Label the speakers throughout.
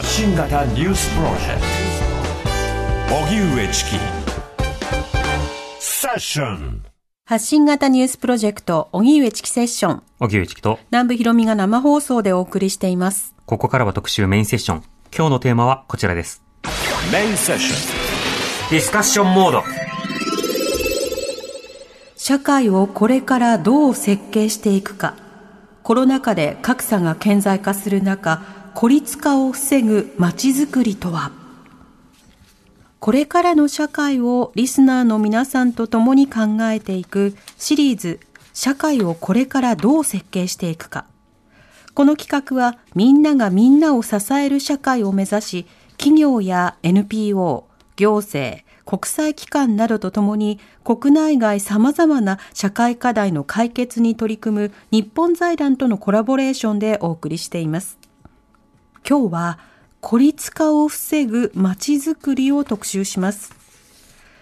Speaker 1: 発信型ニュースプロジェクト荻上チキセッション
Speaker 2: 発信型ニュースプロジェクト、荻上チキセッション。
Speaker 3: 荻上チキと、
Speaker 2: 南部ひろみが生放送でお送りしています。
Speaker 3: ここからは特集メインセッション。今日のテーマはこちらです。
Speaker 1: メインセッショ
Speaker 3: ディスカッションモード。
Speaker 2: 社会をこれからどう設計していくか。コロナ禍で格差が顕在化する中、孤立化を防ぐ街づくりとは？これからの社会をリスナーの皆さんと共に考えていくシリーズ社会をこれからどう設計していくか。この企画はみんながみんなを支える社会を目指し、企業や NPO、行政、国際機関などとともに国内外様々な社会課題の解決に取り組む日本財団とのコラボレーションでお送りしています。今日は孤立化を防ぐまちづくりを特集します。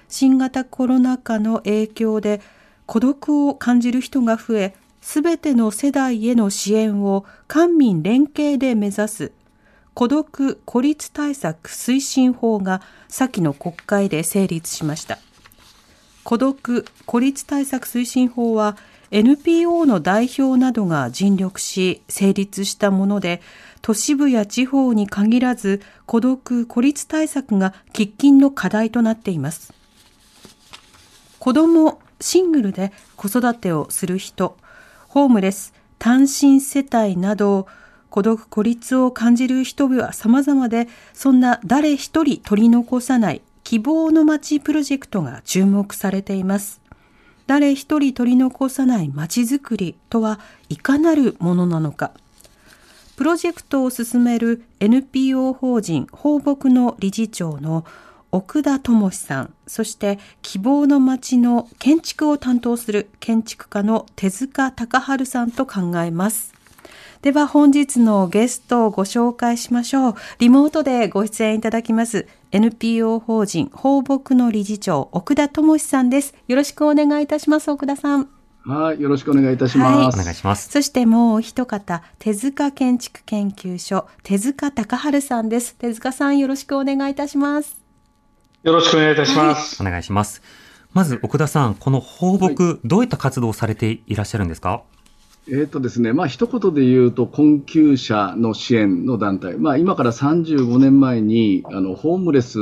Speaker 2: 新型コロナ禍の影響で孤独を感じる人が増え、すべての世代への支援を官民連携で目指す孤独・孤立対策推進法が先の国会で成立しました。孤独・孤立対策推進法は NPO の代表などが尽力し成立したもので、都市部や地方に限らず孤独・孤立対策が喫緊の課題となっています。子供、シングルで子育てをする人、ホームレス、単身世帯など、孤独・孤立を感じる人々は様々で、そんな誰一人取り残さない希望の街プロジェクトが注目されています。誰一人取り残さない街づくりとはいかなるものなのか。プロジェクトを進める NPO 法人放牧の理事長の奥田智さん、そして希望の街の建築を担当する建築家の手塚隆春さんと考えます。では本日のゲストをご紹介しましょう。リモートでご出演いただきます。NPO 法人放牧の理事長奥田智さんです。よろしくお願いいたします。奥田さん。
Speaker 4: はい、よろしくお願いいたします。
Speaker 3: お願いします。
Speaker 2: そしてもう一方、手塚建築研究所手塚隆春さんです。手塚さんよろしくお願いいたします。
Speaker 5: よろしくお願いいたします。
Speaker 3: お願いします。まず、奥田さん、この放牧、どういった活動をされていらっしゃるんですか？
Speaker 4: えっ、とですね、まあ一言で言うと困窮者の支援の団体、まあ今から35年前にあのホームレス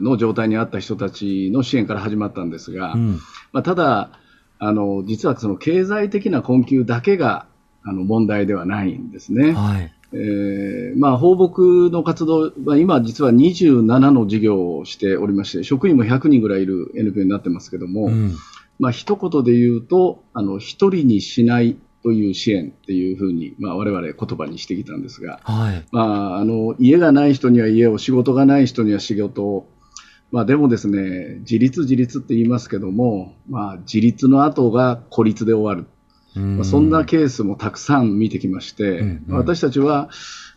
Speaker 4: の状態にあった人たちの支援から始まったんですが、
Speaker 3: うん。
Speaker 4: まあただあの実はその経済的な困窮だけがあの問題ではないんですね。
Speaker 3: はい。
Speaker 4: えーまあ、放牧の活動は今、実は27の事業をしておりまして、職員も100人ぐらいいる NPO になってますけども、
Speaker 3: うん。
Speaker 4: まあ一言で言うと、あの、一人にしないという支援っていうふうに、まあ我々言葉にしてきたんですが、
Speaker 3: はい。
Speaker 4: まああの、家がない人には家を、仕事がない人には仕事を、まあでもですね、自立自立って言いますけども、まあ自立の後が孤立で終わる。まあ、そんなケースもたくさん見てきまして、
Speaker 3: うんうん
Speaker 4: 私たちは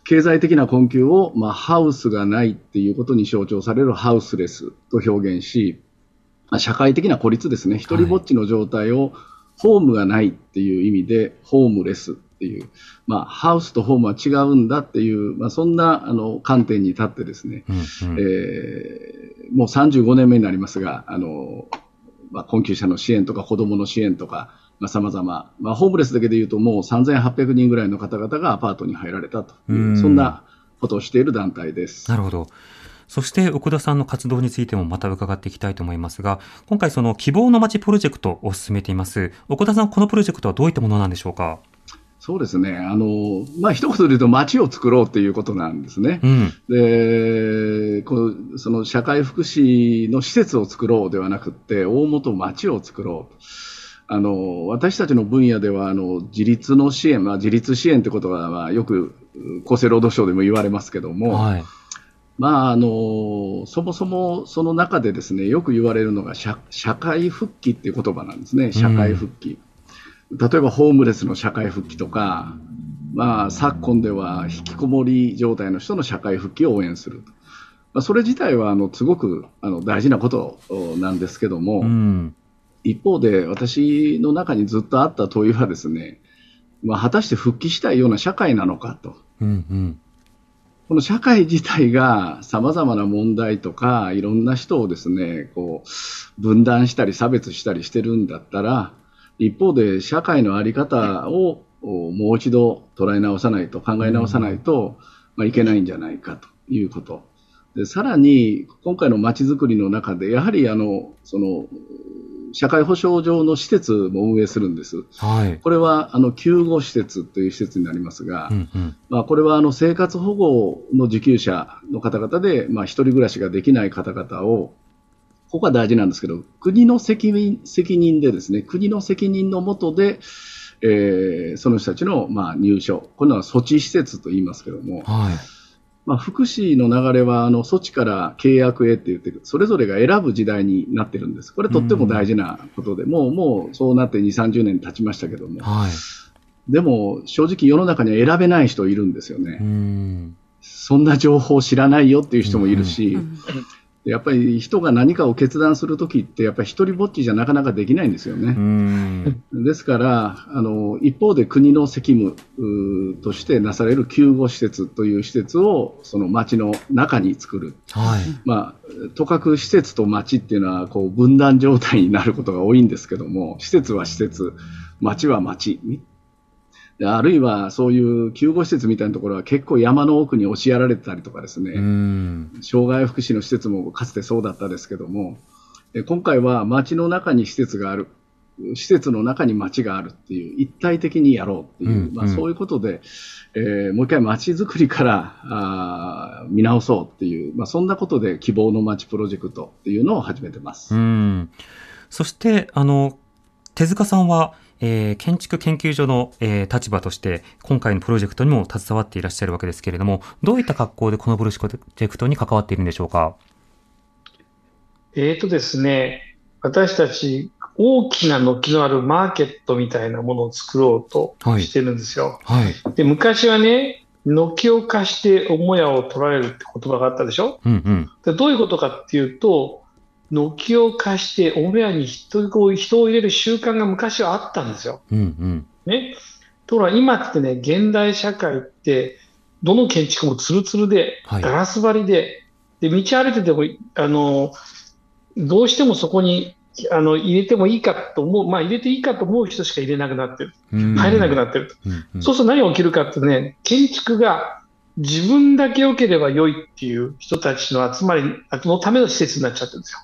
Speaker 4: 経済的な困窮を、まあ、ハウスがないっていうことに象徴されるハウスレスと表現し、まあ、社会的な孤立ですね、一人ぼっちの状態を、ホームがないっていう意味で、ホームレスっていう、まあ、ハウスとホームは違うんだっていう、まあ、そんなあの観点に立ってですね、
Speaker 3: うんうん。
Speaker 4: えーもう35年目になりますが、あの、まあ、困窮者の支援とか子供の支援とか、まあ、様々、まあ、ホームレスだけで言うともう3800人ぐらいの方々がアパートに入られたという、
Speaker 3: うん。
Speaker 4: そんなことをしている団体です。
Speaker 3: なるほど。そして、奥田さんの活動についてもまた伺っていきたいと思いますが、今回その希望の街プロジェクトを進めています。奥田さん、このプロジェクトはどういったものなんでしょうか？
Speaker 4: そうですね。あの、まあ、一言で言うと街を作ろうっていうことなんですね。
Speaker 3: うん。
Speaker 4: で、こうその社会福祉の施設を作ろうではなくって、大元町を作ろう。あの、私たちの分野では、あの、自立の支援、まあ、自立支援ってことは、まあ、よく厚生労働省でも言われますけども、
Speaker 3: はい。
Speaker 4: まあ、あの、そもそもその中でですね、よく言われるのが社社会復帰っていう言葉なんですね。社会復帰。例えば、ホームレスの社会復帰とか、まあ、昨今では引きこもり状態の人の社会復帰を応援する。まあ、それ自体は、あの、すごく、あの、大事なことなんですけども、
Speaker 3: うん。
Speaker 4: 一方で、私の中にずっとあった問いはですね、まあ、果たして復帰したいような社会なのかと。
Speaker 3: うんうん。
Speaker 4: この社会自体が様々な問題とか、いろんな人をですね、こう、分断したり差別したりしてるんだったら、一方で社会のあり方をもう一度捉え直さないと、考え直さないと、まあ、いけないんじゃないかということ。でさらに、今回のまちづくりの中で、やはりあの、その、社会保障上の施設も運営するんです。はい、これはあの救護施設という施設になりますが、うんうん、まあ、これはあの生活保護の受給者の方々で、まあ、一人暮らしができない方々を、ここが大事なんですけど、国の責任責任でですね、国の責任のもとで、えー、その人たちの、まあ、入所、これは措置施設と言いますけども、はいまあ、福祉の流れはあの措置から契約へって言ってそれぞれが選ぶ時代になってるんです。これとっても大事なことで、うん、もうもうそうなって2、30年経ちましたけども、はい、でも正直世の中には選べない人いるんですよね。ん。そんな情報を知らないよっていう人もいるし、うんやっぱり人が何かを決断するときって、やっぱり一人ぼっちじゃなかなかできないんですよね。ですから、あの、一方で国の責務としてなされる救護施設という施設を、その町の中に作る。はい。まあ、とかく施設と町っていうのは、こう、分断状態になることが多いんですけども、施設は施設、町は町あるいはそういう救護施設みたいなところは結構山の奥に押しやられてたりとかですね、障害福祉の施設もかつてそうだったですけども、今回は街の中に施設がある、施設の中に街があるっていう、一体的にやろうっていう、うんうん、まあ、そういうことで、えー、もう一回街づくりからあ見直そうっていう、まあ、そんなことで希望の街プロジェクトっていうのを始めてます。うん。
Speaker 3: そして、あの、手塚さんは、えー、建築研究所の、えー、立場として、今回のプロジェクトにも携わっていらっしゃるわけですけれども、どういった格好でこのプロジェクトに関わっているんでしょうか？
Speaker 5: えーとですね、私たち、大きな軒のあるマーケットみたいなものを作ろうとしてるんですよ。はいはい、で昔はね、軒を貸して母屋を取られるって言葉があったでしょ、うんうん、でどういうことかっていうと、軒を貸してお部屋に人を人を入れる習慣が昔はあったんですよ。うんうん、ね、ところが今ってね、現代社会って、どの建築もつるつるで、ガラス張りで、で道歩いててもあの、どうしてもそこにあの入れてもいいかと思う、まあ、入れていいかと思う人しか入れなくなってる、入れなくなってる、うんうん、そうすると何が起きるかってね、建築が自分だけ良ければ良いっていう人たちの集まりのための施設になっちゃってるんですよ。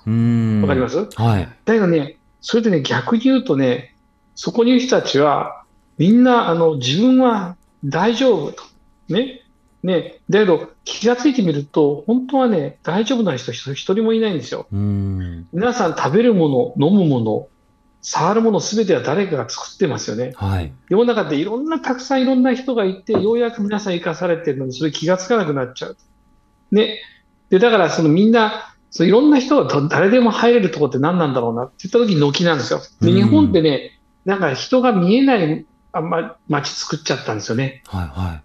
Speaker 5: わかります？はい。だけどね、それでね、逆に言うとね、そこにいる人たちは、みんな、あの、自分は大丈夫と。ね？ね？だけど、気がついてみると、本当はね、大丈夫な人一人もいないんですよ。皆さん食べるもの、飲むもの、触るものすべては誰かが作ってますよね。はい。世の中でいろんな、たくさんいろんな人がいて、ようやく皆さん生かされてるのに、それ気がつかなくなっちゃう。ね。で、だからそのみんな、そういろんな人が誰でも入れるところって何なんだろうなって言った時に軒なんですよ。で、日本ってね、なんか人が見えないあんま街作っちゃったんですよね。はいは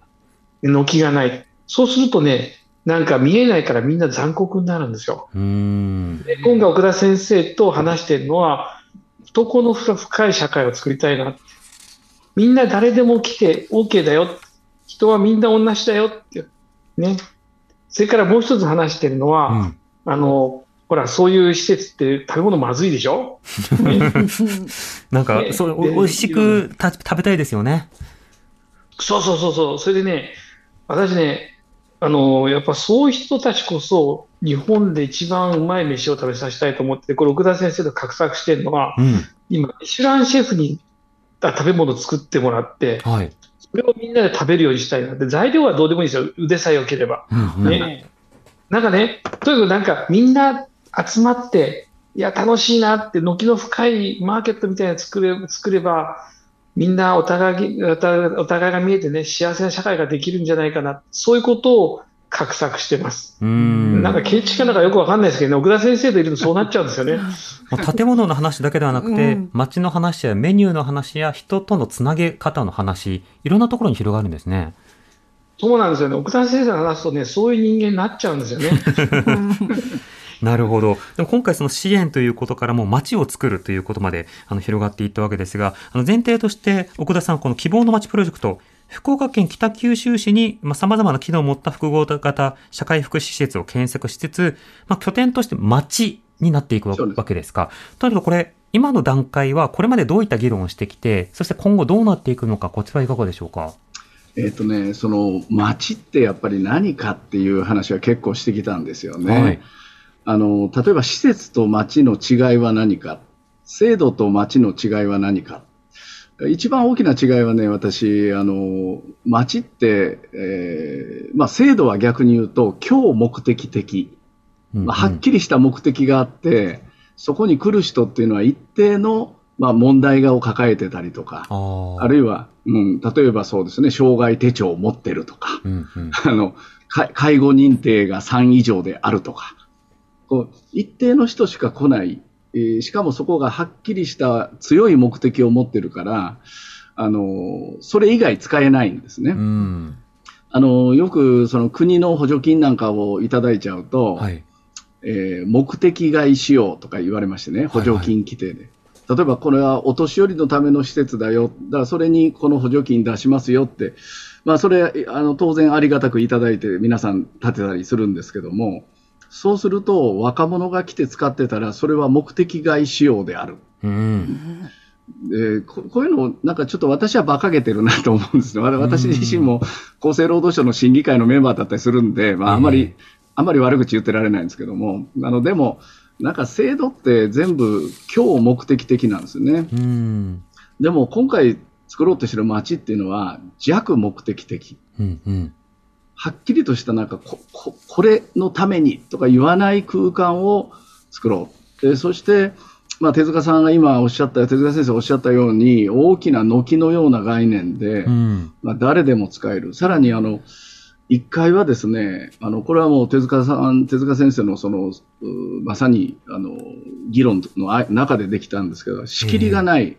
Speaker 5: い。軒がない。そうするとね、なんか見えないからみんな残酷になるんですよ。うんで今回奥田先生と話してるのは、懐の深い社会を作りたいなみんな誰でも来て OK だよ。人はみんな同じだよって。ね。それからもう一つ話してるのは、うん、あの、ほら、そういう施設って食べ物まずいでしょ、ね、
Speaker 3: なんか、ね、そう美味しく食べたいですよね。
Speaker 5: そうそうそうそう。それでね、私ね、あの、やっぱそういう人たちこそ、日本で一番うまい飯を食べさせたいと思って、これ、奥田先生と画策してるのは、うん、今、ミシュランシェフに食べ物を作ってもらって、はい、それをみんなで食べるようにしたいなって、材料はどうでもいいですよ、腕さえ良ければ。うんうん、ね、なんかね、とにかくなんかみんな集まって、いや、楽しいなって、軒の深いマーケットみたいな作れ作れば、みんなお互いお互いが見えてね、幸せな社会ができるんじゃないかな、そういうことを画策してます。うんなんか建築家なんかよくわかんないですけどね、奥田先生といるとそうなっちゃうんですよね。
Speaker 3: 建物の話だけではなくて、うん、街の話やメニューの話や人とのつなげ方の話、いろんなところに広がるんですね。
Speaker 5: そうなんですよね。奥田先生の話すとね、そういう人間になっちゃうんですよね。
Speaker 3: なるほど。でも今回その支援ということからも街を作るということまであの広がっていったわけですが、あの前提として奥田さん、この希望の街プロジェクト、福岡県北九州市に、まあ、様々な機能を持った複合型社会福祉施設を建設しつつ、まあ、拠点として町になっていくわけですか。とにかくこれ、今の段階はこれまでどういった議論をしてきて、そして今後どうなっていくのか、こちらいかがでしょうか？
Speaker 4: えっ、とね、その町ってやっぱり何かっていう話は結構してきたんですよね。はい、あの例えば施設と町の違いは何か、制度と町の違いは何か。一番大きな違いはね、私、あの町って、えーまあ、制度は逆に言うと、今日目的的、まあ、はっきりした目的があって、そこに来る人っていうのは一定のまあ、問題がを抱えてたりとか、あるいは、うん、例えばそうですね、障害手帳を持ってるとか、うんうん、あの介護認定が3以上であるとか、こう一定の人しか来ない、えー、しかもそこがはっきりした強い目的を持ってるから、あのそれ以外使えないんですね。うん、あのよくその国の補助金なんかをいただいちゃうと、はい、えー、目的外使用とか言われましてね、補助金規定で。はいはい例えばこれはお年寄りのための施設だよ、だからそれにこの補助金出しますよって、まあ、それあの当然ありがたくいただいて皆さん立てたりするんですけども、そうすると若者が来て使ってたらそれは目的外使用である。うんでここういうのなんかちょっと私は馬鹿げてるなと思うんですね。私自身も厚生労働省の審議会のメンバーだったりするんで、まあ、あまり、あんまり悪口言ってられないんですけども、あのでも、なんか制度って全部今日目的的なんですよね。でも今回作ろうとしてる街っていうのは弱目的的。うんうん、はっきりとしたなんかこここれのためにとか言わない空間を作ろう。でそして、まあ、手塚さんが今おっしゃった手塚先生おっしゃったように大きな軒のような概念で、うん、まあ、誰でも使える。さらにあの1階はですね、あの、これはもう手塚さん、手塚先生のその、まさに、あの、議論の中でできたんですけど、仕切りがない。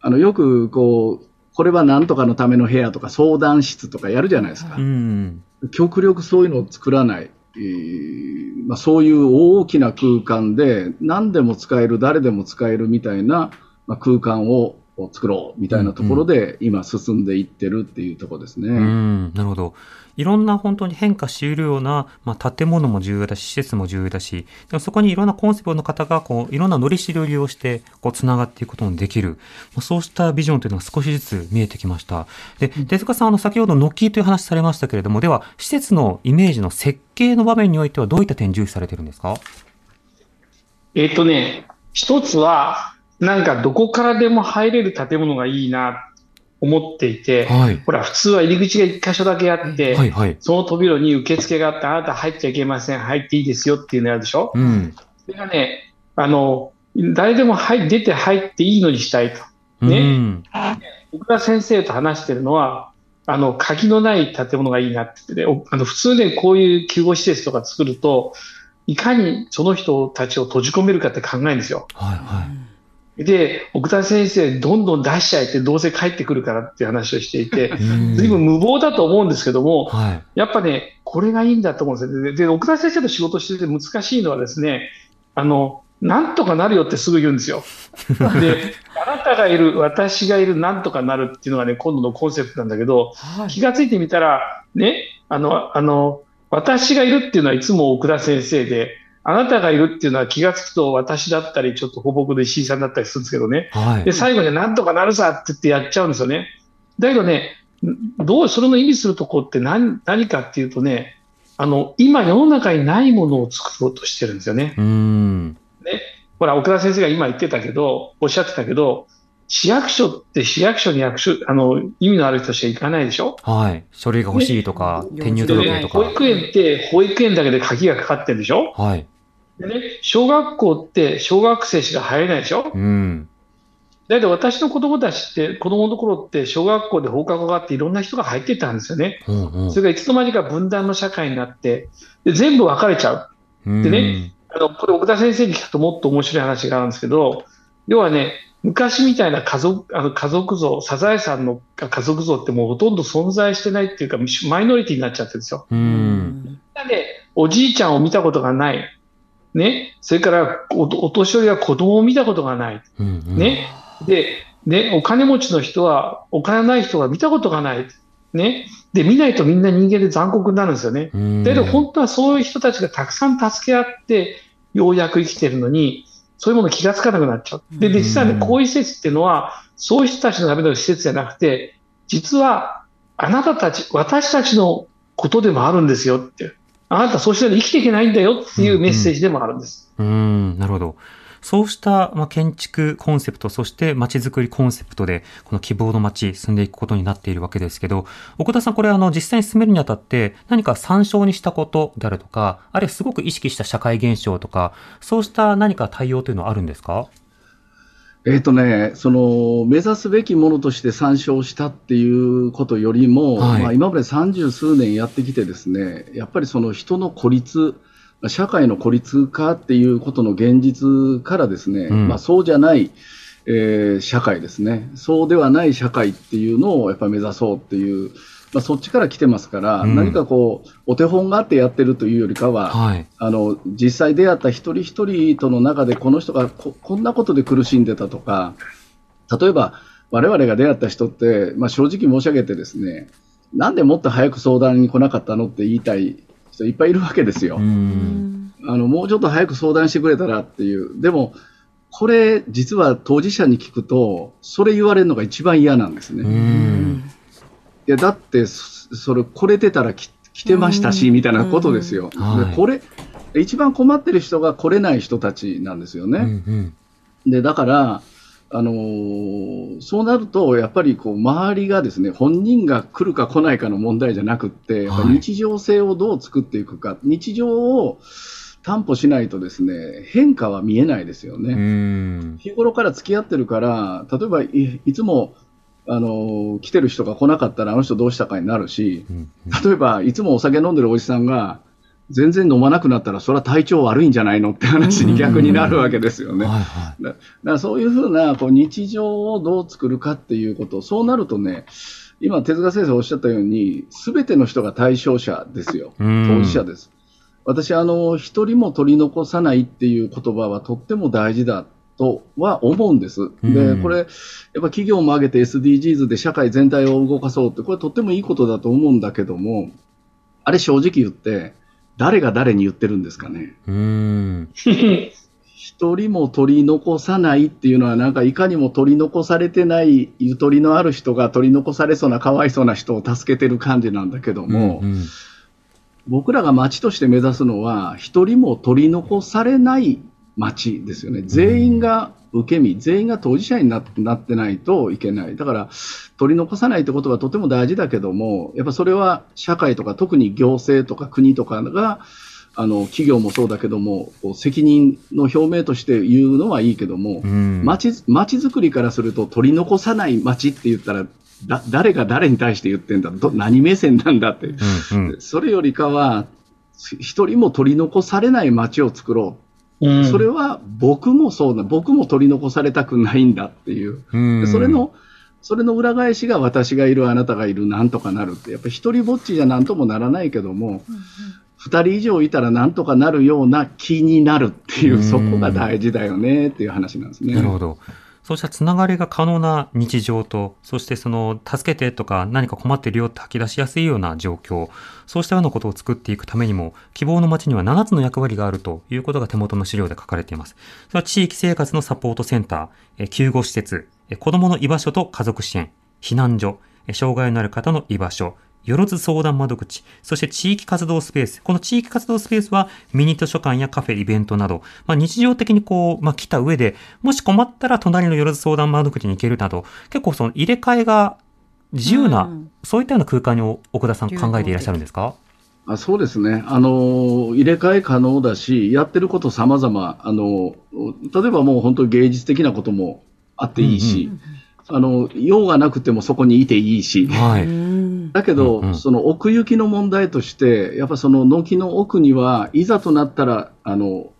Speaker 4: あの、よく、こう、これは何とかのための部屋とか相談室とかやるじゃないですか。うん、極力そういうのを作らない。えー、まあ、そういう大きな空間で何でも使える、誰でも使えるみたいな、まあ、空間を作ろうみたいなところで今進んでいってるっていうところですね。うん、
Speaker 3: うん、なるほど。いろんな本当に変化しうるような、まあ、建物も重要だし、施設も重要だし、でもそこにいろんなコンセプトの方が、こう、いろんな乗りしりを利用して、こう、繋がっていくこともできる。まあ、そうしたビジョンというのが少しずつ見えてきました。で、手塚さん、あの、先ほど軒という話されましたけれども、では、施設のイメージの設計の場面においては、どういった点重視されてるんですか？
Speaker 5: えっ、とね、一つは、なんかどこからでも入れる建物がいいな思っていて、はい、ほら、普通は入り口が1箇所だけあって、はいはい、その扉に受付があって、あなた入っちゃいけません、入っていいですよっていうのやるでしょ？うん、それがね、あの、誰でも入出て入っていいのにしたいと。ね。うん、僕が先生と話してるのは、あの、鍵のない建物がいいなって言ってね、あの普通ね、こういう救護施設とか作ると、いかにその人たちを閉じ込めるかって考えるんですよ。はいはいで、奥田先生、どんどん出しちゃえって、どうせ帰ってくるからっていう話をしていて、ずいぶん無謀だと思うんですけども、はい、やっぱね、これがいいんだと思うんですよ。で、奥田先生と仕事してて難しいのはですね、あの、なんとかなるよってすぐ言うんですよ。で、あなたがいる、私がいる、なんとかなるっていうのがね、今度のコンセプトなんだけど、はい、気がついてみたら、ね、あの、あの、私がいるっていうのはいつも奥田先生で、あなたがいるっていうのは気がつくと私だったり、ちょっと保僕で石井さんだったりするんですけどね。はい、で、最後になんとかなるさって言ってやっちゃうんですよね。だけどね、どう、それの意味するとこって何何かっていうとね、あの、今世の中にないものを作ろうとしてるんですよね。うんね。ほら、奥田先生が今言ってたけど、おっしゃってたけど、市役所って市役所に役所、あの、意味のある人しか行かないでしょ？はい。
Speaker 3: 書類が欲しいとか、ね、転入届とか、
Speaker 5: 保育園って保育園だけで鍵がかかってるでしょ？はい。でね、小学校って小学生しか入れないでしょ、うん、だけど私の子供たちって、子供の頃って小学校で放課後があっていろんな人が入ってたんですよね。うんうん、それがいつの間にか分断の社会になって、で全部分かれちゃう。でね、あの、これ奥田先生に聞くともっと面白い話があるんですけど、要はね、昔みたいな家族、あの家族像、サザエさんの家族像ってもうほとんど存在してないっていうか、マイノリティになっちゃってるんですよ。うん。で、おじいちゃんを見たことがない。ね、それからおお年寄りは子供を見たことがない、うんうん、ね、でで、お金持ちの人は、お金ない人は見たことがない。ね。で、見ないとみんな人間で残酷になるんですよね。だけど本当はそういう人たちがたくさん助け合って、ようやく生きてるのに、そういうもの気がつかなくなっちゃう。で、実はね、こういう施設っていうのは、そういう人たちのための施設じゃなくて、実は、あなたたち、私たちのことでもあるんですよって。あなたそうしたら生きていけないんだよっていうメッセージでもあるんです。
Speaker 3: うん、うん、なるほど。そうした、まあ、建築コンセプト、そして街づくりコンセプトで、この希望の街、進んでいくことになっているわけですけど、奥田さん、これ、あの、実際に進めるにあたって、何か参照にしたことであるとか、あるいはすごく意識した社会現象とか、そうした何か対応というのはあるんですか？
Speaker 4: えっ、ー、とね、その目指すべきものとして参照したっていうことよりも、はい、まあ、今まで三十数年やってきてですね、やっぱりその人の孤立、社会の孤立化っていうことの現実からですね、うん、まあ、そうじゃない、えー、社会ですね、そうではない社会っていうのをやっぱり目指そうっていう、まあ、そっちから来てますから、うん、何かこう、お手本があってやってるというよりかは、はい、あの実際出会った一人一人との中で、この人がここんなことで苦しんでたとか、例えば、我々が出会った人って、まあ、正直申し上げてですね、なんでもっと早く相談に来なかったのって言いたい人いっぱいいるわけですよ。あのもうちょっと早く相談してくれたらっていう。でも、これ、実は当事者に聞くと、それ言われるのが一番嫌なんですね。いや、だって、それ、これ出たら来てましたし、みたいなことですよ。でこれ、一番困ってる人が来れない人たちなんですよね。うんうん、で、だから、あのー、そうなると、やっぱりこう周りがですね本人が来るか来ないかの問題じゃなくて、日常性をどう作っていくか、日常を担保しないとですね変化は見えないですよね。日頃から付き合ってるから、例えばいいつもあの来てる人が来なかったらあの人どうしたかになるし、例えばいつもお酒飲んでるおじさんが全然飲まなくなったら、それは体調悪いんじゃないのって話に逆になるわけですよね。だからそういうふうなこう日常をどう作るかっていうこと、そうなるとね、今、手塚先生おっしゃったように、すべての人が対象者ですよ、当事者です。私、あの、一人も取り残さないっていう言葉はとっても大事だとは思うんです。で、これ、やっぱ企業も挙げて SDGs で社会全体を動かそうって、これとってもいいことだと思うんだけども、あれ正直言って、誰が誰に言ってるんですかね。一人も取り残さないっていうのは、なんかいかにも取り残されてないゆとりのある人が取り残されそうなかわいそうな人を助けてる感じなんだけども、うんうん、僕らが町として目指すのは、一人も取り残されない町ですよね。全員が受け身、全員が当事者になってないといけない。だから、取り残さないってことはとても大事だけども、やっぱそれは社会とか、特に行政とか国とかが、あの企業もそうだけども、責任の表明として言うのはいいけども、町づくりからすると、取り残さない町って言ったら、だ誰が誰に対して言ってんだど、何目線なんだって、うんうん、それよりかは、一人も取り残されない町を作ろう。それは僕もそうだ、僕も取り残されたくないんだっていう、うん、それのそれの裏返しが私がいる、あなたがいる、なんとかなるって、やっぱり一人ぼっちじゃなんともならないけども、二、うん、人以上いたらなんとかなるような気になるっていう、そこが大事だよねっていう話なんですね。
Speaker 3: なるほど。そうしたつながりが可能な日常と、そしてその、助けてとか何か困ってるよって吐き出しやすいような状況、そうしたようなことを作っていくためにも、希望の街には7つの役割があるということが手元の資料で書かれています。それは地域生活のサポートセンター、救護施設、子供の居場所と家族支援、避難所、障害のある方の居場所、よろず相談窓口、そして地域活動スペース。この地域活動スペースはミニ図書館やカフェ、イベントなど、まあ、日常的にこう、まあ、来た上で、もし困ったら隣のよろず相談窓口に行けるなど、結構その入れ替えが自由な、うん、そういったような空間に奥田さん考えていらっしゃるんですか？
Speaker 4: あそうですね、あの入れ替え可能だし、やってること様々。あの例えばもう本当に芸術的なこともあっていいし、うんうんあの用がなくてもそこにいていいし、はい、だけど、うんうん、その奥行きの問題として、やっぱその軒の奥にはいざとなったらあの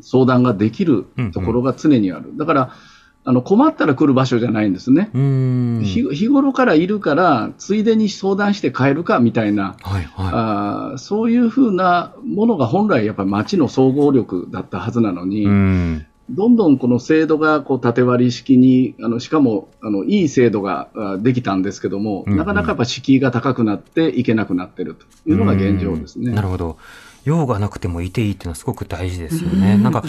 Speaker 4: 相談ができるところが常にある。うんうん、だからあの困ったら来る場所じゃないんですね。日頃からいるから、ついでに相談して帰るかみたいな、はいはい、あそういうふうなものが本来やっぱり町の総合力だったはずなのに、どんどんこの制度がこう縦割り式に、あのしかもあのいい制度ができたんですけども、うんうん、なかなかやっぱ敷居が高くなっていけなくなっているというのが現状ですね。
Speaker 3: なるほど。用がなくてもいていいっていうのはすごく大事ですよね。ん。なんか、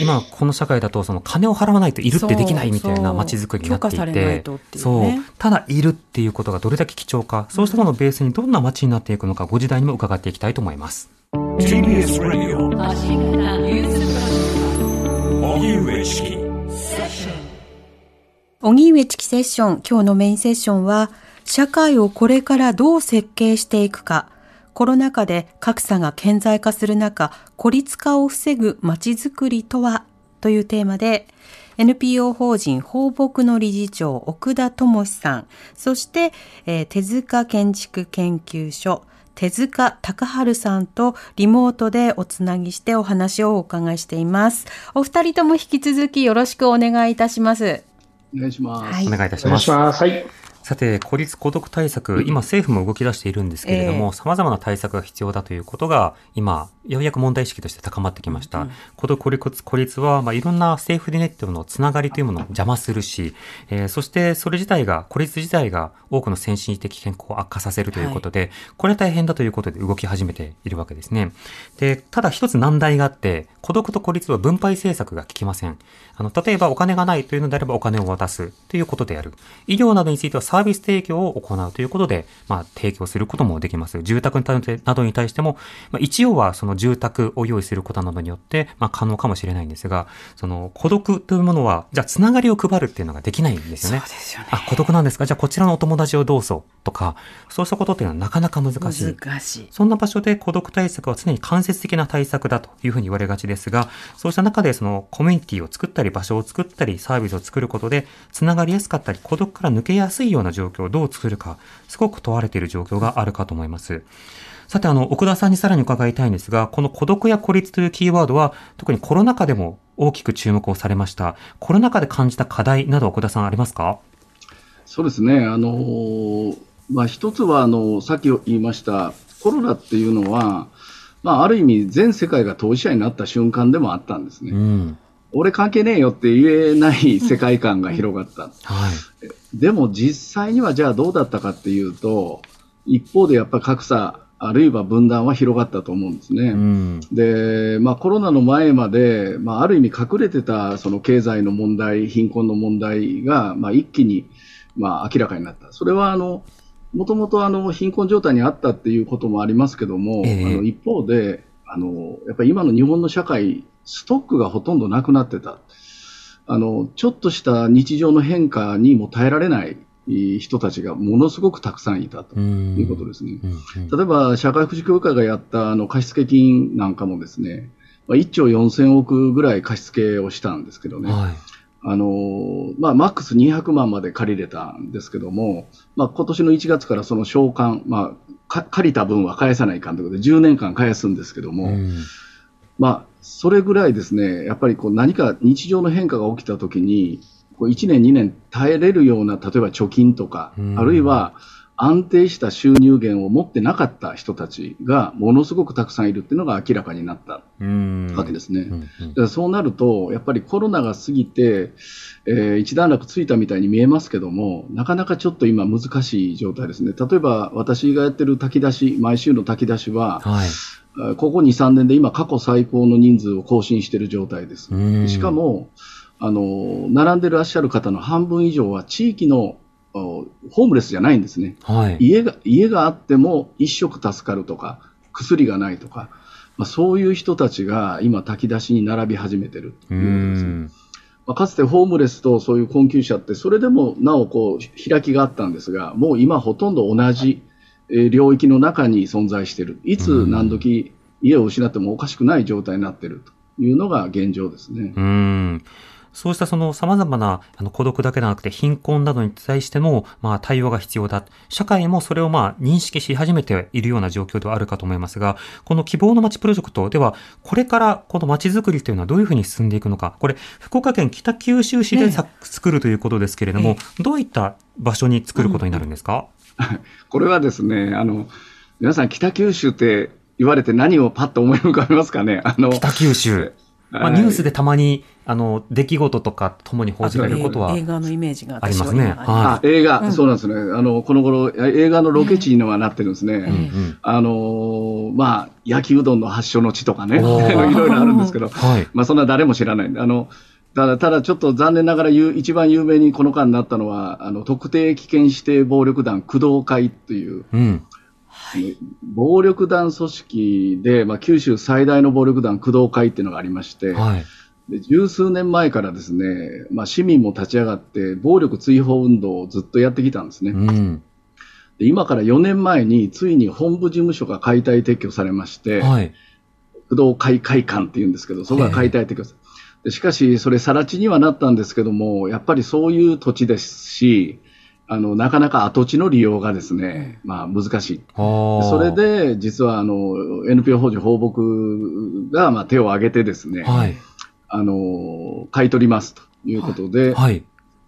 Speaker 3: 今この社会だと、その金を払わないといるってできないみたいな街づくりになっていて、そう、ただいるっていうことがどれだけ貴重か、そうしたものをベースにどんな街になっていくのか、ご時代にも伺っていきたいと思います。
Speaker 2: 荻上チキ荻上チキセッション今日のメインセッションは社会をこれからどう設計していくか。コロナ禍で格差が顕在化する中孤立化を防ぐまちづくりとは？というテーマで NPO 法人放牧の理事長奥田智さん。そして、えー、手塚建築研究所手塚隆春さんとリモートでおつなぎしてお話をお伺いしています。お二人とも引き続きよろしくお願いいたします。
Speaker 4: お願いします。
Speaker 3: はい、お願いいたします。
Speaker 5: はい。
Speaker 3: さて、孤立孤独対策、今政府も動き出しているんですけれども、様々な対策が必要だということが、今、ようやく問題意識として高まってきました。うん、孤独孤立孤立は、まあ、いろんなセーフネットのつながりというものを邪魔するし、えー、そしてそれ自体が、孤立自体が多くの先進的健康を悪化させるということで、はい、これ大変だということで動き始めているわけですね。で、ただ一つ難題があって、孤独と孤立は分配政策が効きません。あの、例えばお金がないというのであればお金を渡すということである。医療などについてはサービス提供を行うということで、まあ、提供することもできます。住宅などに対しても、まあ、一応はその住宅を用意することなどによって、まあ、可能かもしれないんですが、その孤独というものは、じゃあ、つながりを配るっていうのができないんですよね。
Speaker 2: そうですよね。
Speaker 3: あ、孤独なんですか？じゃあ、こちらのお友達をどうぞとか、そうしたことっていうのはなかなか難しい。
Speaker 2: 難しい。
Speaker 3: そんな場所で孤独対策は常に間接的な対策だというふうに言われがちですが、そうした中でそのコミュニティを作ったり、場所を作ったり、サービスを作ることで、つながりやすかったり、孤独から抜けやすいような状況をどう作るか、すごく問われている状況があるかと思います。さて、あの、奥田さんにさらに伺いたいんですが、この孤独や孤立というキーワードは、特にコロナ禍でも大きく注目をされました。コロナ禍で感じた課題など、奥田さんありますか？
Speaker 4: そうですね。あの、まあ、一つは、あの、さっき言いました、コロナっていうのは、まあ、ある意味、全世界が当事者になった瞬間でもあったんですね。うん、俺関係ねえよって言えない世界観が広がった。はい、でも実際にはじゃあどうだったかっていうと、一方でやっぱり格差、あるいは分断は広がったと思うんですね。うん、で、まあコロナの前まで、まあある意味隠れてたその経済の問題、貧困の問題が、まあ一気に、まあ明らかになった。それはあの、もともとあの貧困状態にあったっていうこともありますけども、えー、あの一方であの、やっぱり今の日本の社会、ストックがほとんどなくなってた。あの、ちょっとした日常の変化にも耐えられない人たちがものすごくたくさんいたということですね。例えば、社会福祉協会がやったあの貸付金なんかもですね、1兆4000億ぐらい貸付をしたんですけどね、はい、あのまあ、マックス200万まで借りれたんですけども、まあ、今年の1月からその償還、まあ、借りた分は返さないかんということで、10年間返すんですけども、うん、まあ、それぐらいですね、やっぱりこう何か日常の変化が起きたときに、こう1年、2年耐えれるような、例えば貯金とか、うん、あるいは安定した収入源を持ってなかった人たちがものすごくたくさんいるっていうのが明らかになったわけですね。だからそうなると、やっぱりコロナが過ぎて、えー、一段落ついたみたいに見えますけども、なかなかちょっと今難しい状態ですね。例えば私がやってる炊き出し、毎週の炊き出しは、はい、ここ2、3年で今過去最高の人数を更新している状態です。しかも、あの、並んでらっしゃる方の半分以上は地域のホームレスじゃないんですね、はい、家が家があっても一食助かるとか薬がないとか、まあ、そういう人たちが今、炊き出しに並び始めてるという。ですね。まあ、かつてホームレスとそういう困窮者ってそれでもなおこう開きがあったんですがもう今ほとんど同じ領域の中に存在している。いつ何時家を失ってもおかしくない状態になっているというのが現状ですね。
Speaker 3: うんそうしたその様々なあの孤独だけではなくて貧困などに対しても、まあ対応が必要だ。社会もそれをまあ認識し始めているような状況ではあるかと思いますが、この希望の街プロジェクトでは、これからこの街づくりというのはどういうふうに進んでいくのか。これ、福岡県北九州市で、ね、作るということですけれども、どういった場所に作ることになるんですか、
Speaker 4: うん、これはですね、あの、皆さん北九州って言われて何をパッと思い浮かべますかね？あの
Speaker 3: 北九州。まあ、ニュースでたまに、あの、出来事とかともに報じられることは。
Speaker 2: 映画のイメージが
Speaker 3: ありますね。
Speaker 4: はい、映画、うん、そうなんですね。あの、この頃、映画のロケ地にはなってるんですね。うん。うん、あの、まあ、焼きうどんの発祥の地とかね、いろいろあるんですけど、はい、まあ、そんな誰も知らないんで、あの、ただ、ただちょっと残念ながら一番有名にこの間になったのは、あの、特定危険指定暴力団工藤会という、うんはい、暴力団組織で、まあ、九州最大の暴力団工藤会っていうのがありまして、はい、で十数年前からですね、まあ、市民も立ち上がって暴力追放運動をずっとやってきたんですね。うん。で今から4年前についに本部事務所が解体撤去されまして、はい、工藤会会館っていうんですけど、そこが解体撤去されしかし、それ、更地にはなったんですけども、やっぱりそういう土地ですし、あの、なかなか跡地の利用がですね、まあ難しい。それで、実はあの、NPO 法人放牧が、まあ手を挙げてですね、はい、あの、買い取りますということで、はい、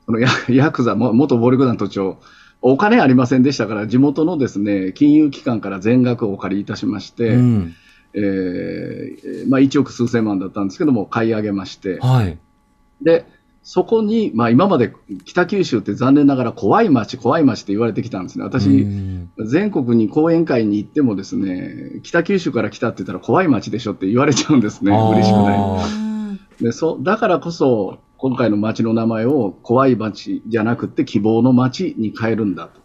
Speaker 4: そのヤヤクザ、元暴力団都庁、お金ありませんでしたから、地元のですね、金融機関から全額お借りいたしまして、うん、えー、まあ1億数千万だったんですけども、買い上げまして、はい、で、そこに、まあ、今まで北九州って残念ながら怖い街、怖い街って言われてきたんですね。私、全国に講演会に行ってもですね、北九州から来たって言ったら怖い街でしょって言われちゃうんですね。嬉しくない。でそだからこそ、今回の街の名前を怖い街じゃなくて希望の街に変えるんだと。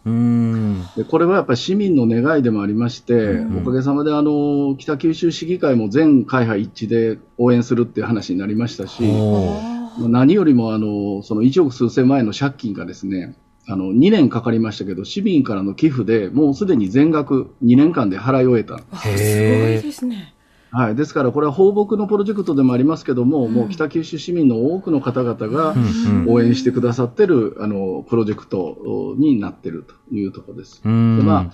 Speaker 4: でこれはやっぱり市民の願いでもありまして、おかげさまであの北九州市議会も全会派一致で応援するっていう話になりましたし、何よりもあのその1億数千万円の借金がですねあの2年かかりましたけど、市民からの寄付でもうすでに全額2年間で払い終えた。
Speaker 2: すごいですね。
Speaker 4: はい、ですから、これは放牧のプロジェクトでもありますけども、うん、もう北九州市民の多くの方々が応援してくださってる、あのプロジェクトになっているというところです。でまあ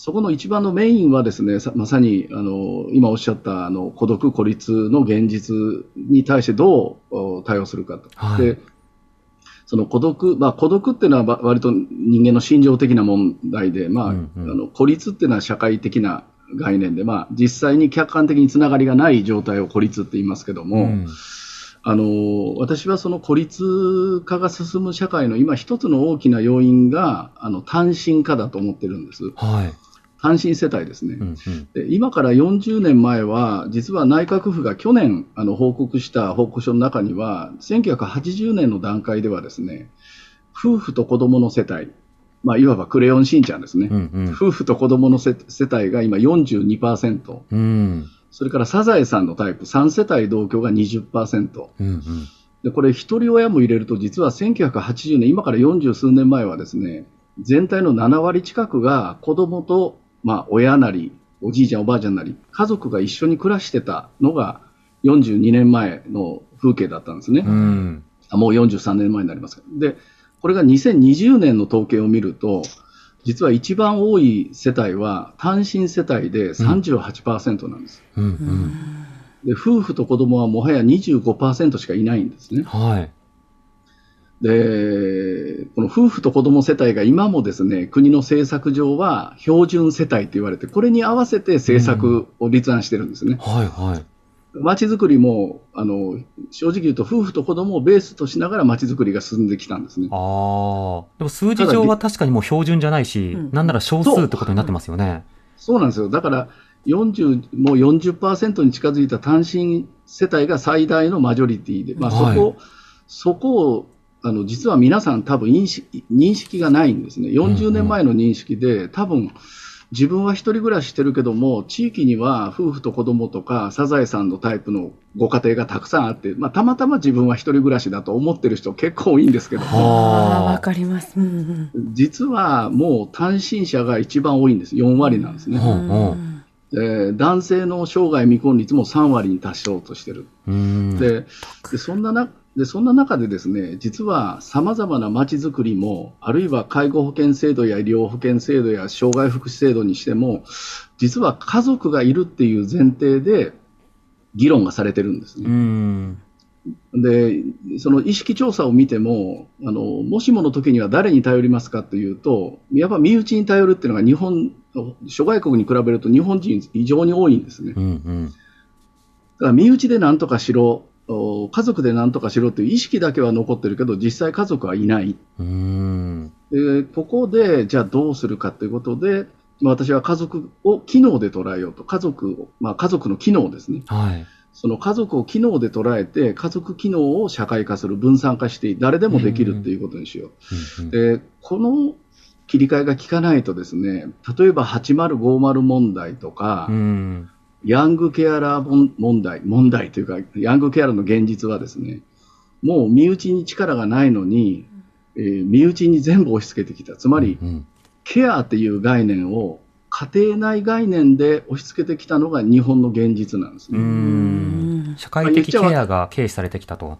Speaker 4: そこの一番のメインはですね、まさにあの今おっしゃったあの孤独・孤立の現実に対してどう対応するかと。はい、でその孤独、まあ、孤独っていうのは割と人間の心情的な問題で、まあ、うんうん、あの孤立っていうのは社会的な概念で、まあ、実際に客観的につながりがない状態を孤立って言いますけども、うん、あの私はその孤立化が進む社会の今一つの大きな要因があの単身化だと思ってるんです。はい単身世帯ですね、うんうん、で今から40年前は、実は内閣府が去年あの報告した報告書の中には、1980年の段階ではですね、夫婦と子供の世帯、まあ、いわばクレヨンしんちゃんですね、うんうん、夫婦と子供の世帯が今42%、うん、それからサザエさんのタイプ、3世帯同居が20%。うんうん。でこれ、一人親も入れると、実は1980年、今から40数年前はですね、全体の7割近くが子供とまあ、親なり、おじいちゃん、おばあちゃんなり、家族が一緒に暮らしてたのが42年前の風景だったんですね。うん、もう43年前になりますで、これが2020年の統計を見ると、実は一番多い世帯は単身世帯で38%なんです。うんうん、で夫婦と子供はもはや25%しかいないんですね。はい、で、この夫婦と子供世帯が今もですね、国の政策上は標準世帯と言われて、これに合わせて政策を立案してるんですね。うん、はいはい。街づくりも、あの、正直言うと夫婦と子供をベースとしながら街づくりが進んできたんですね。ああ。で
Speaker 3: も数字上は確かにもう標準じゃないし、なんなら少数ってことになってますよね。
Speaker 4: そうなんですよ。だから、40、もう40%に近づいた単身世帯が最大のマジョリティで、まあそこ、はい、そこをあの実は皆さん多分認識認識がないんですね。40年前の認識で、多分自分は一人暮らししてるけども、地域には夫婦と子供とかサザエさんのタイプのご家庭がたくさんあって、まあ、たまたま自分は一人暮らしだと思ってる人結構多いんですけど
Speaker 2: も。わかります、うん
Speaker 4: うん、実はもう単身者が一番多いんです。4割なんですね。うんうんえー、男性の生涯未婚率も3割に達しようとしてる。ででそんななでそんな中でですね実はさまざまなまちづくりもあるいは介護保険制度や医療保険制度や障害福祉制度にしても実は家族がいるっていう前提で議論がされてるんですね。でその意識調査を見てもあのもしもの時には誰に頼りますかというとやっぱ身内に頼るっていうのが日本諸外国に比べると日本人異常に多いんですね。うんうん、だから身内で何とかしろ家族で何とかしろという意識だけは残ってるけど、実際家族はいない。うん。でここで、じゃあどうするかということで、私は家族を機能で捉えようと、家族まあ、家族の機能ですね、はい、その家族を機能で捉えて、家族機能を社会化する、分散化して、誰でもできるっていうことにしよう。うん、でこの切り替えが効かないとですね、例えば8050問題とか、うん、ヤングケアラー問題、問題というか、ヤングケアラーの現実はですね、もう身内に力がないのに、えー、身内に全部押し付けてきた。つまり、うん、ケアっていう概念を家庭内概念で押し付けてきたのが日本の現実なんですね。
Speaker 3: 社会的ケアが軽視されてきたと。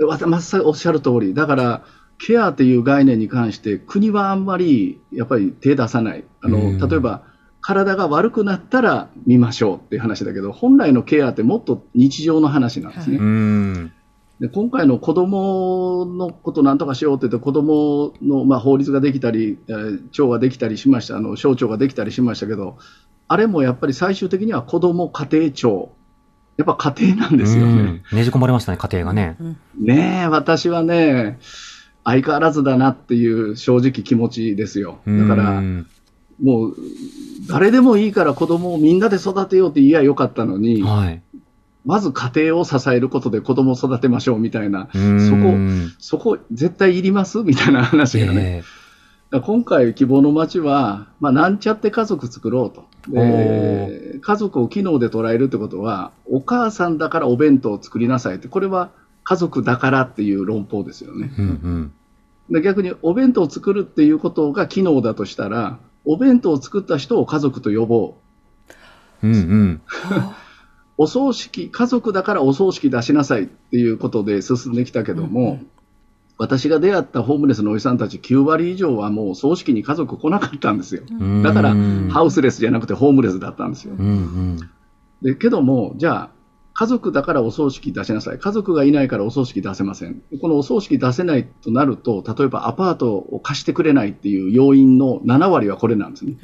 Speaker 4: まさにおっしゃる通り。だから、ケアという概念に関して国はあんまりやっぱり手出さない。あの例えば体が悪くなったら見ましょうっていう話だけど本来のケアってもっと日常の話なんですね。はいで今回の子供のことなんとかしようって言って子供のまの、あ、法律ができたり、えー、庁ができたりしましたあの省庁ができたりしましたけどあれもやっぱり最終的には子ども家庭庁やっぱ家庭なんですよね。
Speaker 3: ねじ込まれましたね家庭がね。
Speaker 4: ねえ私はね相変わらずだなっていう正直気持ちですよ。だから、もう、誰でもいいから子供をみんなで育てようって言えばよかったのに、はい、まず家庭を支えることで子供を育てましょうみたいな、そこ、そこ絶対いりますみたいな話がね。えー、今回、希望の街は、まあ、なんちゃって家族作ろうと。で家族を機能で捉えるってことは、お母さんだからお弁当を作りなさいって、これは家族だからっていう論法ですよね。うんうん。で逆にお弁当を作るっていうことが機能だとしたら、お弁当を作った人を家族と呼ぼう。うんうん、お葬式、家族だからお葬式出しなさいっていうことで進んできたけども、うんうん、私が出会ったホームレスのおじさんたち9割以上はもう葬式に家族来なかったんですよ。だからハウスレスじゃなくてホームレスだったんですよ。うんうん、でけども、じゃあ家族だからお葬式出しなさい。家族がいないからお葬式出せません。このお葬式出せないとなると、例えばアパートを貸してくれないっていう要因の7割はこれなんですね。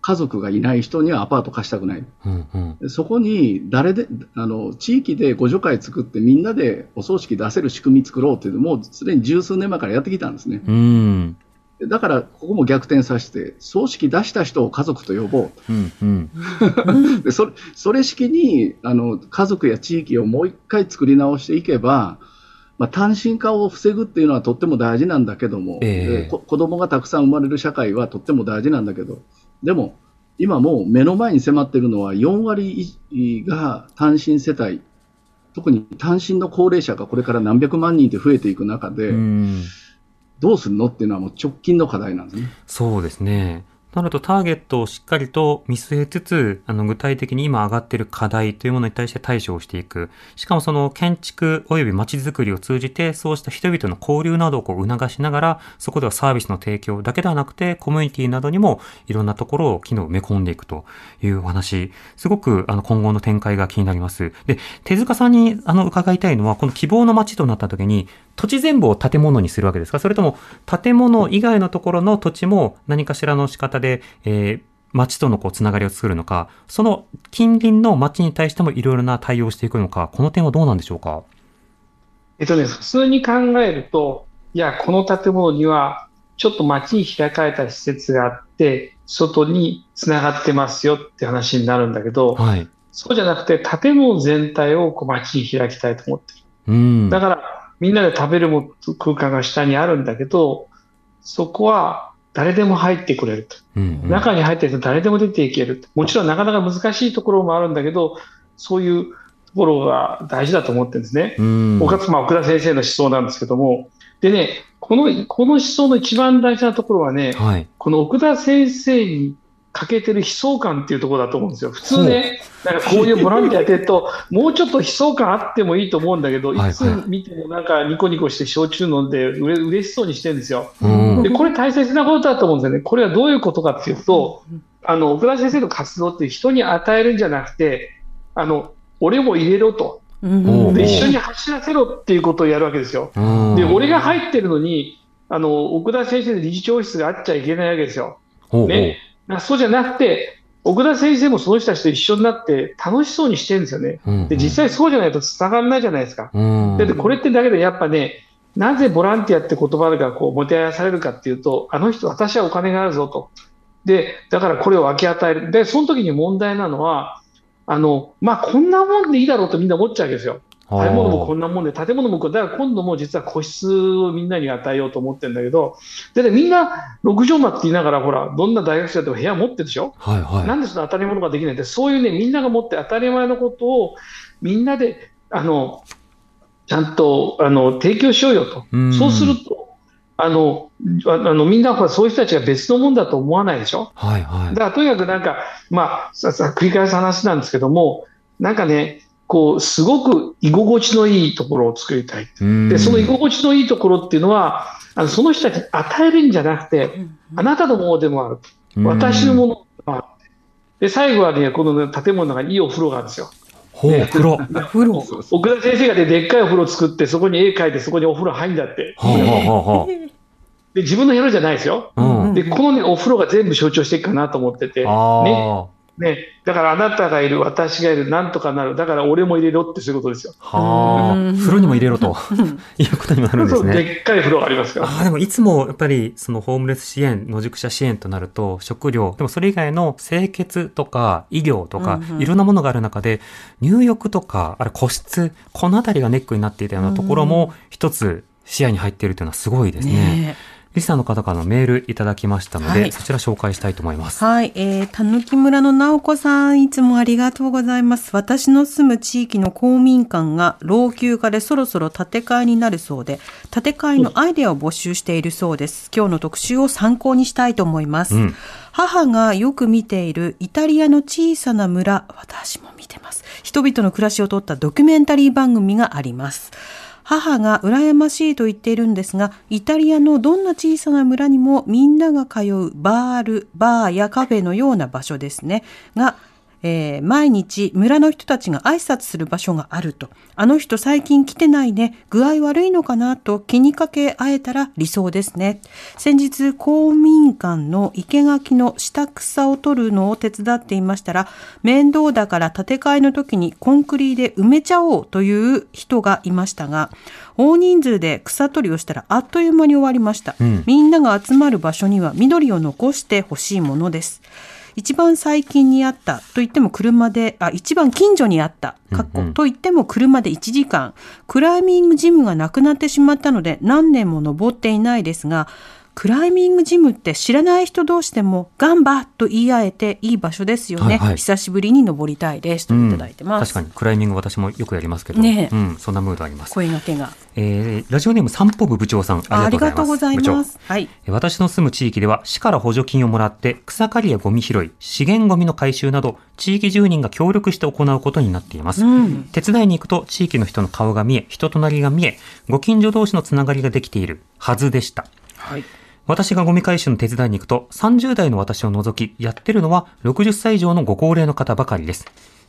Speaker 4: 家族がいない人にはアパート貸したくない。うんうん、そこに誰で、あの、地域で互助会作ってみんなでお葬式出せる仕組み作ろうっていうのも、すでに十数年前からやってきたんですね。うんだから、ここも逆転させて、葬式出した人を家族と呼ぼうと。うんうん、でそれそれ式にあの家族や地域をもう一回作り直していけば、まあ、単身化を防ぐっていうのはとっても大事なんだけども、えー、こ子供がたくさん生まれる社会はとっても大事なんだけど、でも、今もう目の前に迫っているのは4割が単身世帯、特に単身の高齢者がこれから何百万人って増えていく中で、どうするのっていうのはもう直近の課題なんですね。
Speaker 3: そうですね。なるとターゲットをしっかりと見据えつつ、あの具体的に今上がっている課題というものに対して対処をしていく。しかもその建築及び街づくりを通じて、そうした人々の交流などをこう促しながら、そこではサービスの提供だけではなくて、コミュニティなどにもいろんなところを機能を埋め込んでいくというお話。すごくあの今後の展開が気になります。で、手塚さんにあの伺いたいのは、この希望の街となった時に、土地全部を建物にするわけですか？それとも建物以外のところの土地も何かしらの仕方で、えー、町とのこうつながりを作るのか、その近隣の町に対してもいろいろな対応をしていくのか、この点はどうなんでしょうか？
Speaker 5: えっとね、普通に考えると、いや、この建物にはちょっと町に開かれた施設があって、外につながってますよって話になるんだけど、はい、そうじゃなくて建物全体をこう町に開きたいと思ってる。うん、だからみんなで食べるも空間が下にあるんだけど、そこは誰でも入ってくれると。うんうん、中に入ってると誰でも出ていけるもちろんなかなか難しいところもあるんだけど、そういうところが大事だと思ってるんですね。うん、岡まあ、奥田先生の思想なんですけども。でね、この、この思想の一番大事なところはね、はい、この奥田先生に欠けてる悲壮感っていうところだと思うんですよ。普通ね、なんかこういうボランティアやってると、もうちょっと悲壮感あってもいいと思うんだけど、いつ見てもなんかニコニコして焼酎飲んでうれ嬉しそうにしてるんですよ。で、これ大切なことだと思うんですよね。これはどういうことかっていうと、あの、奥田先生の活動って人に与えるんじゃなくて、あの、俺も入れろと。で、一緒に走らせろっていうことをやるわけですよ。で、俺が入ってるのに、あの、奥田先生の理事長室があっちゃいけないわけですよ。ね。そうじゃなくて、奥田先生もその人たちと一緒になって楽しそうにしてるんですよね。うんうん、で実際そうじゃないと伝わらないじゃないですか。うん、でこれってだけでやっぱね、なぜボランティアって言葉がこうもてあやされるかっていうと、あの人、私はお金があるぞと。で、だからこれを分け与える。で、その時に問題なのは、あの、まあ、こんなもんでいいだろうとみんな思っちゃうわけですよ。食べ物もこんなもんで、建物もこだから今度も実は個室をみんなに与えようと思ってるんだけど、で、ね、みんな6畳間って言いながら、ほら、どんな大学生でも部屋持ってるでしょ、はいはい、なんでその当たり前ができない？って、そういうね、みんなが持って当たり前のことをみんなで、あの、ちゃんとあの提供しようよと、そうすると、あのあのみんなそういう人たちが別のもんだと思わないでしょ、はいはい、だからとにかくなんか、まあ、ささ繰り返す話なんですけども、なんかね、こうすごく居心地のいいところを作りたい、でその居心地のいいところっていうのは、あのその人たちに与えるんじゃなくて、あなたのものでもある、私のものでもある。で最後はね、この、ね、建物の中にいいお風呂があるんですよ。
Speaker 3: ほう、風呂。
Speaker 5: 風呂。奥田先生がね、でっかいお風呂作って、そこに絵描いて、そこにお風呂入んだって。はあはあ、で、自分の部屋じゃないですよ。うん、で、このね、お風呂が全部象徴していくかなと思ってて。ね。ね、だからあなたがいる、私がいる、なんとかなる、だから俺も入れろってそういうことですよ。
Speaker 3: はあ、風呂にも入れろということにもなるんですね。
Speaker 5: でっかい風呂がありますから。
Speaker 3: あでもいつもやっぱりそのホームレス支援、野宿者支援となると、食料、でもそれ以外の清潔とか医療とか、いろんなものがある中で、入浴とか、あれ個室、このあたりがネックになっていたようなところも一つ視野に入っているというのはすごいですね。ねリスナーの方からのメールいただきましたので、はい、そちら紹介したいと思います。
Speaker 2: はい、えー、たぬき村の直子さん、いつもありがとうございます。私の住む地域の公民館が老朽化でそろそろ建て替えになるそうで、建て替えのアイデアを募集しているそうです。今日の特集を参考にしたいと思います。うん、母がよく見ているイタリアの小さな村、私も見てます。人々の暮らしを撮ったドキュメンタリー番組があります。母が羨ましいと言っているんですが、イタリアのどんな小さな村にもみんなが通うバール、バーやカフェのような場所ですね。が、えー、毎日村の人たちが挨拶する場所があると。あの人最近来てないね。具合悪いのかなと気にかけ会えたら理想ですね。先日公民館の生垣の下草を取るのを手伝っていましたら、面倒だから建て替えの時にコンクリで埋めちゃおうという人がいましたが、大人数で草取りをしたらあっという間に終わりました。うん、みんなが集まる場所には緑を残してほしいものです。一番最近にあったと言っても車で、あ、一番近所にあった、かっこと言っても車で1時間、クライミングジムがなくなってしまったので何年も登っていないですが、クライミングジムって知らない人同士でもガンバと言い合えていい場所ですよね、はいはい、久しぶりに登りたいですといただいてます、
Speaker 3: うん、確かに。クライミング私もよくやりますけど、ねうん、そんなムードあります。
Speaker 2: 声がけが、
Speaker 3: えー、ラジオネーム散歩部部長さん
Speaker 2: ありがとうございます。
Speaker 3: はい、私の住む地域では市から補助金をもらって草刈りやゴミ拾い資源ゴミの回収など地域住人が協力して行うことになっています、うん、手伝いに行くと地域の人の顔が見え人となりが見えご近所同士のつながりができているはずでした。はい私がゴミ回収の手伝いに行くと、30代の私を除き、やってるのは60歳以上のご高齢の方ばかりです。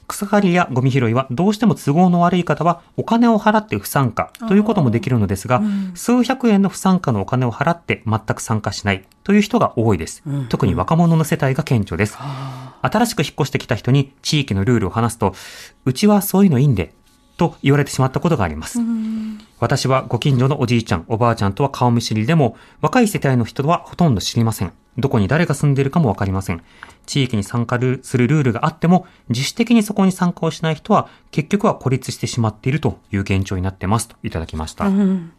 Speaker 3: 草刈りやゴミ拾いはどうしても都合の悪い方はお金を払って不参加ということもできるのですが、うん、数百円の不参加のお金を払って全く参加しないという人が多いです。うん、特に若者の世帯が顕著です。新しく引っ越してきた人に地域のルールを話すと、うちはそういうのいいんで、と言われてしまったことがあります。私はご近所のおじいちゃん、おばあちゃんとは顔見知りでも、若い世帯の人はほとんど知りません。どこに誰が住んでいるかもわかりません。地域に参加するルールがあっても、自主的にそこに参加をしない人は、結局は孤立してしまっているという現状になってますといただきました。うん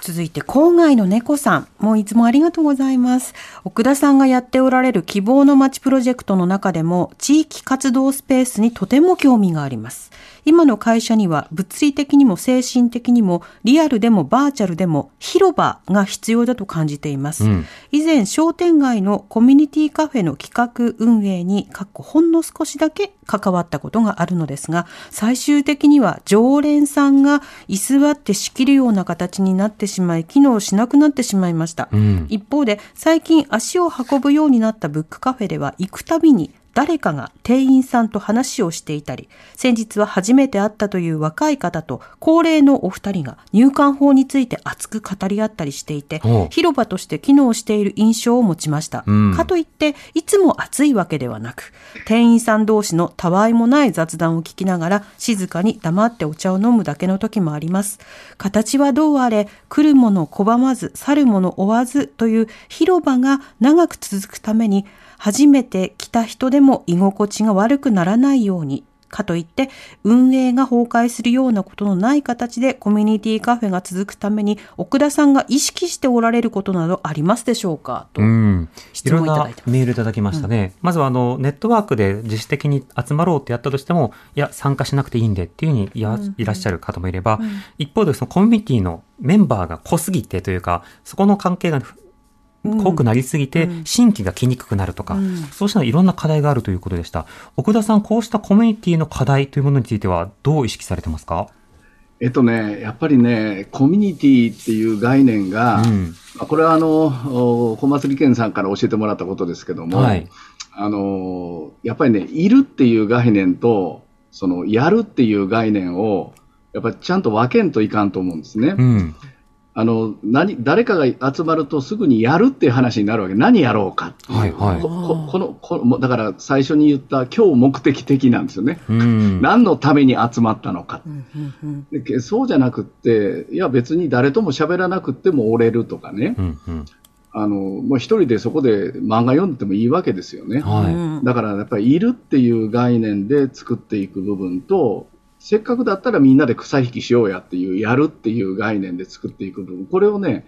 Speaker 2: 続いて、郊外の猫さん。もういつもありがとうございます。奥田さんがやっておられる希望の街プロジェクトの中でも、地域活動スペースにとても興味があります。今の会社には物理的にも精神的にもリアルでもバーチャルでも広場が必要だと感じています。うん、以前商店街のコミュニティカフェの企画運営にかっこほんの少しだけ関わったことがあるのですが、最終的には常連さんが居座って仕切るような形になってしまい、機能しなくなってしまいました。うん、一方で、最近足を運ぶようになったブックカフェでは行くたびに誰かが店員さんと話をしていたり、先日は初めて会ったという若い方と高齢のお二人が入管法について熱く語り合ったりしていて、広場として機能している印象を持ちました。うん、かといって、いつも暑いわけではなく、店員さん同士のたわいもない雑談を聞きながら、静かに黙ってお茶を飲むだけの時もあります。形はどうあれ、来るもの拒まず、去るもの追わずという広場が長く続くために、初めて来た人でも居心地が悪くならないようにかといって運営が崩壊するようなことのない形でコミュニティカフェが続くために奥田さんが意識しておられることなどありますでしょうか？と、うん、
Speaker 3: いろんなメールいただきましたね、うん、まずはあのネットワークで自主的に集まろうってやったとしてもいや参加しなくていいんでっていうふうにいや、いらっしゃる方もいれば、一方でそのコミュニティのメンバーが濃すぎてというかそこの関係が濃くなりすぎて、新規が来にくくなるとか、うん、そうしたいろんな課題があるということでした。奥田さん、こうしたコミュニティの課題というものについては、どう意識されてますか？
Speaker 4: えっとね、やっぱりね、コミュニティっていう概念が、うん、これはあの、小松理研さんから教えてもらったことですけども、はい、あの、やっぱりね、いるっていう概念と、その、やるっていう概念を、やっぱりちゃんと分けんといかんと思うんですね。うんあの何誰かが集まるとすぐにやるっていう話になるわけ。何やろうかはいはい、ここのこだから最初に言った今日目的的なんですよね、何のために集まったのか、でそうじゃなくっていや別に誰とも喋らなくても折れるとかね、うんうん。あのもう一人でそこで漫画読んでてもいいわけですよね、はい、だからやっぱりいるっていう概念で作っていく部分とせっかくだったらみんなで草引きしようやっていう、やるっていう概念で作っていく部分、これをね、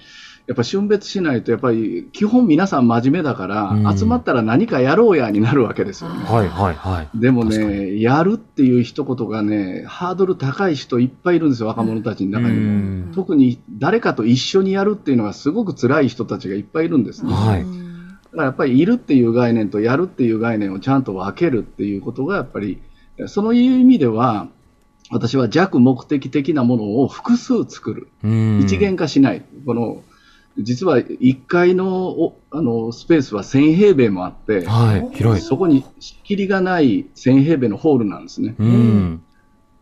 Speaker 4: やっぱ春別しないと、やっぱり基本皆さん真面目だから、うん、集まったら何かやろうやになるわけですよね。はいはいはい。でもね、やるっていう一言がね、ハードル高い人いっぱいいるんですよ、若者たちの中にも。特に誰かと一緒にやるっていうのがすごく辛い人たちがいっぱいいるんですね。はい。だからやっぱりいるっていう概念とやるっていう概念をちゃんと分けるっていうことがやっぱり、そういう意味では、私は弱目的的なものを複数作る。一元化しない。この、実は1階のあのスペースは1000平米もあって、はい、広いそこに仕切りがない1000平米のホールなんですね。うん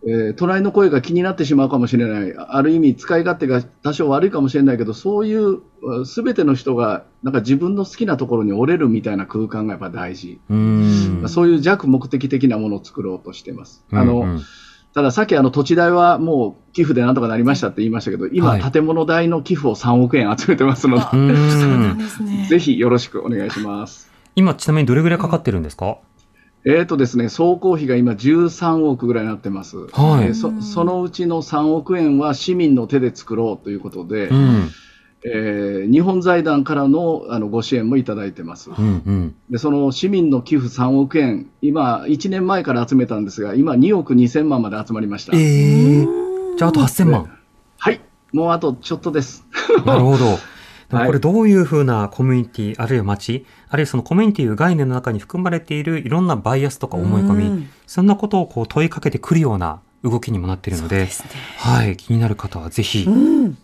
Speaker 4: えー、隣の声が気になってしまうかもしれない、ある意味使い勝手が多少悪いかもしれないけど、そういうすべての人がなんか自分の好きなところに折れるみたいな空間がやっぱ大事。うんそういう弱目的的なものを作ろうとしています。あの、うんうんたださっきあの土地代はもう寄付でなんとかなりましたって言いましたけど、今、建物代の寄付を3億円集めてますので、ぜひよろしくお願いします。
Speaker 3: 今、ちなみにどれぐらいかかってるんですか、
Speaker 4: えっ、ー、とですね、総工費が今13億ぐらいになってます。はい、そそのうちの3億円は市民の手で作ろうということで、うんえー、日本財団からのあのご支援もいただいてます、うんうん、でその市民の寄付3億円、今、1年前から集めたんですが、今、2億2000万まで集まりました。え
Speaker 3: ー、じゃあ、あと8000万、
Speaker 4: はい、もうあとちょっとです。
Speaker 3: なるほど。これどういうふうなコミュニティ、あるいは街、あるいはそのコミュニティ概念の中に含まれているいろんなバイアスとか思い込み、そんなことをこう問いかけてくるような動きにもなっているので、でね、はい、気になる方はぜひ、うん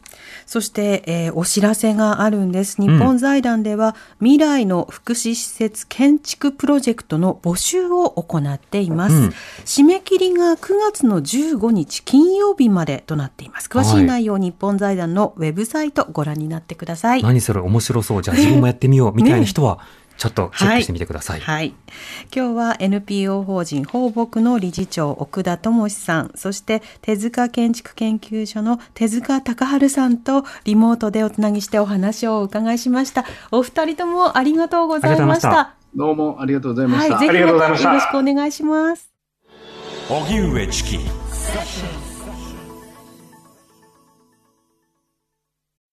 Speaker 2: そして、えー、お知らせがあるんです。日本財団では、未来の福祉施設建築プロジェクトの募集を行っています。うん、締め切りが9月の15日金曜日までとなっています。詳しい内容、はい、日本財団のウェブサイトご覧になってください。
Speaker 3: 何それ面白そう。じゃあ自分もやってみようみたいな人は、ねちょっとチェックしてみてください。
Speaker 2: はい。はい、今日は NPO 法人放牧の理事長奥田智さん、そして手塚建築研究所の手塚隆治さんとリモートでおつなぎしてお話をお伺いしました。お二人ともありがとうございました。
Speaker 4: どうもありがとうございました。
Speaker 2: はい、ぜひまたよろしくお願いします。荻上チキ。